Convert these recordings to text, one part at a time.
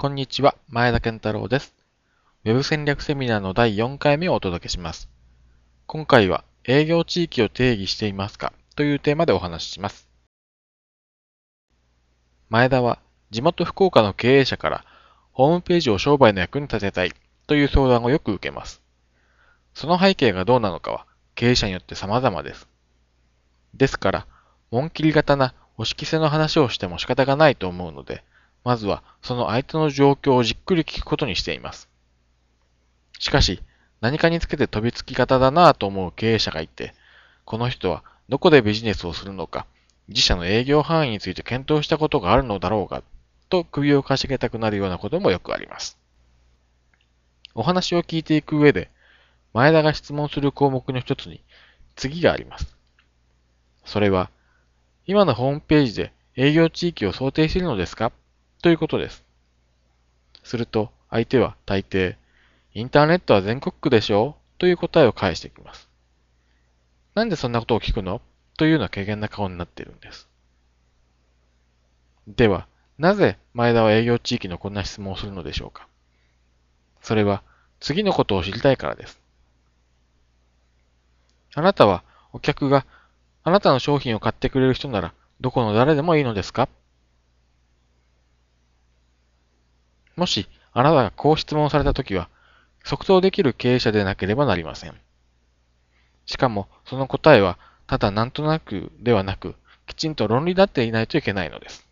こんにちは、前田健太郎です。ウェブ戦略セミナーの第4回目をお届けします。今回は営業地域を定義していますかというテーマでお話しします。前田は地元福岡の経営者からホームページを商売の役に立てたいという相談をよく受けます。その背景がどうなのかは経営者によって様々です。ですから、紋切り型な押し着せの話をしても仕方がないと思うので、まずはその相手の状況をじっくり聞くことにしています。しかし、何かにつけて飛びつき方だなぁと思う経営者がいて、この人はどこでビジネスをするのか、自社の営業範囲について検討したことがあるのだろうが、と首をかしげたくなるようなこともよくあります。お話を聞いていく上で、前田が質問する項目の一つに、次があります。それは、今のホームページで営業地域を想定しているのですか？ということです。すると、相手は大抵、インターネットは全国区でしょ？うという答えを返してきます。なんでそんなことを聞くの？というような軽減な顔になっているんです。では、なぜ前田は営業地域のこんな質問をするのでしょうか？それは、次のことを知りたいからです。あなたはお客があなたの商品を買ってくれる人ならどこの誰でもいいのですか？もしあなたがこう質問されたときは即答できる経営者でなければなりません。しかもその答えはただなんとなくではなくきちんと論理立っていないといけないのです。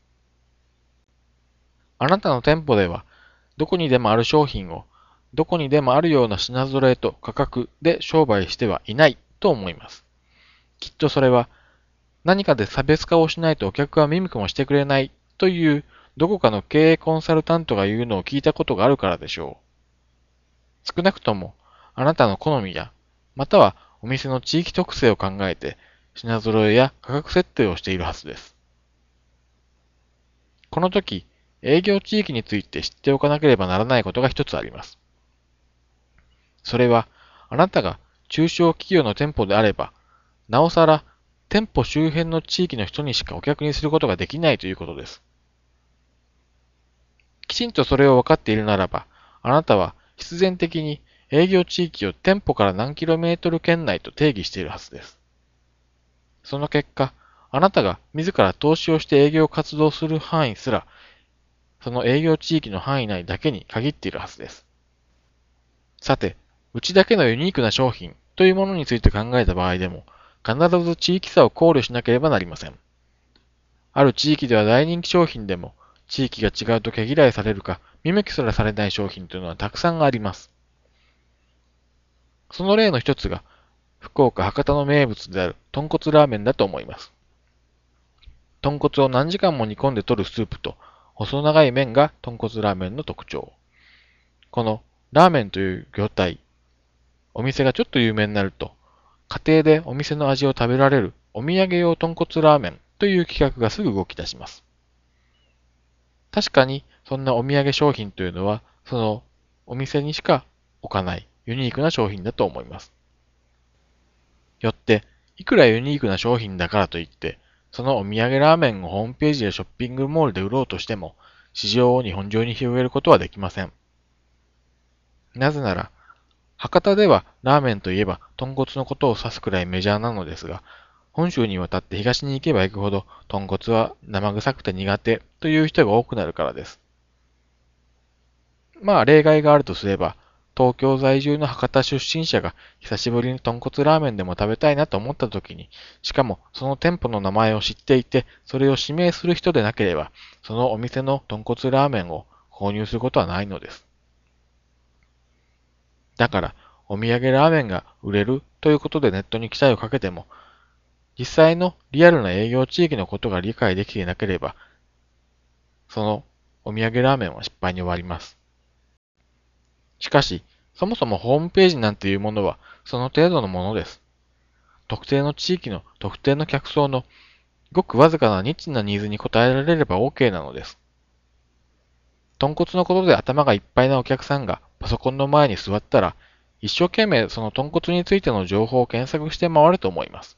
あなたの店舗ではどこにでもある商品をどこにでもあるような品揃えと価格で商売してはいないと思います。きっとそれは何かで差別化をしないとお客は見向きもしてくれないというどこかの経営コンサルタントが言うのを聞いたことがあるからでしょう。少なくともあなたの好みやまたはお店の地域特性を考えて品揃えや価格設定をしているはずです。この時、営業地域について知っておかなければならないことが一つあります。それは、あなたが中小企業の店舗であれば、なおさら店舗周辺の地域の人にしかお客にすることができないということです。きちんとそれを分かっているならば、あなたは必然的に営業地域を店舗から何キロメートル圏内と定義しているはずです。その結果、あなたが自ら投資をして営業活動する範囲すら、その営業地域の範囲内だけに限っているはずです。さて、うちだけのユニークな商品というものについて考えた場合でも、必ず地域差を考慮しなければなりません。ある地域では大人気商品でも、地域が違うと毛嫌いされるか、見向きすらされない商品というのはたくさんあります。その例の一つが、福岡博多の名物である豚骨ラーメンだと思います。豚骨を何時間も煮込んで取るスープと、細長い麺が豚骨ラーメンの特徴。このラーメンという業態、お店がちょっと有名になると、家庭でお店の味を食べられるお土産用豚骨ラーメンという企画がすぐ動き出します。確かに、そんなお土産商品というのは、そのお店にしか置かないユニークな商品だと思います。よって、いくらユニークな商品だからといって、そのお土産ラーメンをホームページやショッピングモールで売ろうとしても、市場を日本中に広げることはできません。なぜなら、博多ではラーメンといえば豚骨のことを指すくらいメジャーなのですが、本州に渡って東に行けば行くほど豚骨は生臭くて苦手という人が多くなるからです。まあ例外があるとすれば、東京在住の博多出身者が久しぶりに豚骨ラーメンでも食べたいなと思った時に、しかもその店舗の名前を知っていて、それを指名する人でなければ、そのお店の豚骨ラーメンを購入することはないのです。だから、お土産ラーメンが売れるということでネットに期待をかけても、実際のリアルな営業地域のことが理解できていなければ、そのお土産ラーメンは失敗に終わります。しかし、そもそもホームページなんていうものはその程度のものです。特定の地域の特定の客層のごくわずかなニッチなニーズに応えられれば OK なのです。豚骨のことで頭がいっぱいなお客さんがパソコンの前に座ったら、一生懸命その豚骨についての情報を検索して回ると思います。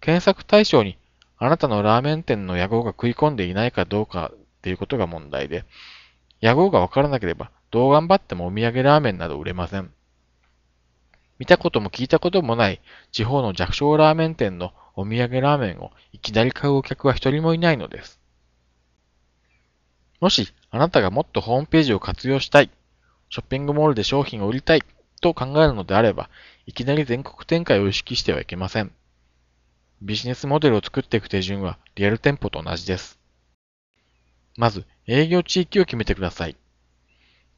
検索対象にあなたのラーメン店の野号が食い込んでいないかどうかっていうことが問題で、屋号がわからなければ、どう頑張ってもお土産ラーメンなど売れません。見たことも聞いたこともない地方の弱小ラーメン店のお土産ラーメンをいきなり買うお客は一人もいないのです。もし、あなたがもっとホームページを活用したい、ショッピングモールで商品を売りたいと考えるのであれば、いきなり全国展開を意識してはいけません。ビジネスモデルを作っていく手順はリアル店舗と同じです。まず、営業地域を決めてください。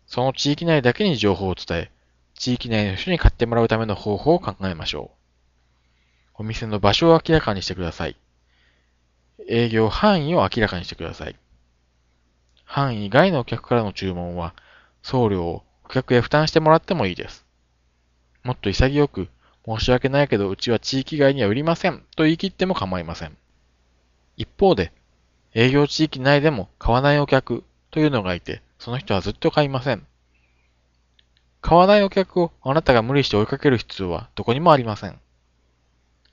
その地域内だけに情報を伝え、地域内の人に買ってもらうための方法を考えましょう。お店の場所を明らかにしてください。営業範囲を明らかにしてください。範囲外のお客からの注文は、送料をお客へ負担してもらってもいいです。もっと潔く、申し訳ないけどうちは地域外には売りませんと言い切っても構いません。一方で、営業地域内でも買わないお客というのがいて、その人はずっと買いません。買わないお客をあなたが無理して追いかける必要はどこにもありません。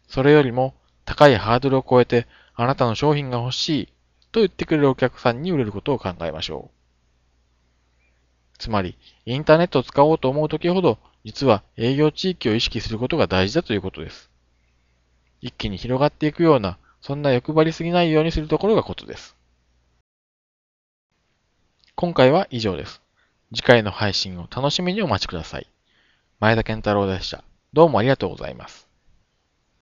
それよりも高いハードルを超えてあなたの商品が欲しいと言ってくれるお客さんに売れることを考えましょう。つまり、インターネットを使おうと思うときほど、実は営業地域を意識することが大事だということです。一気に広がっていくようなそんな欲張りすぎないようにするところがコツです。今回は以上です。次回の配信を楽しみにお待ちください。前田健太郎でした。どうもありがとうございます。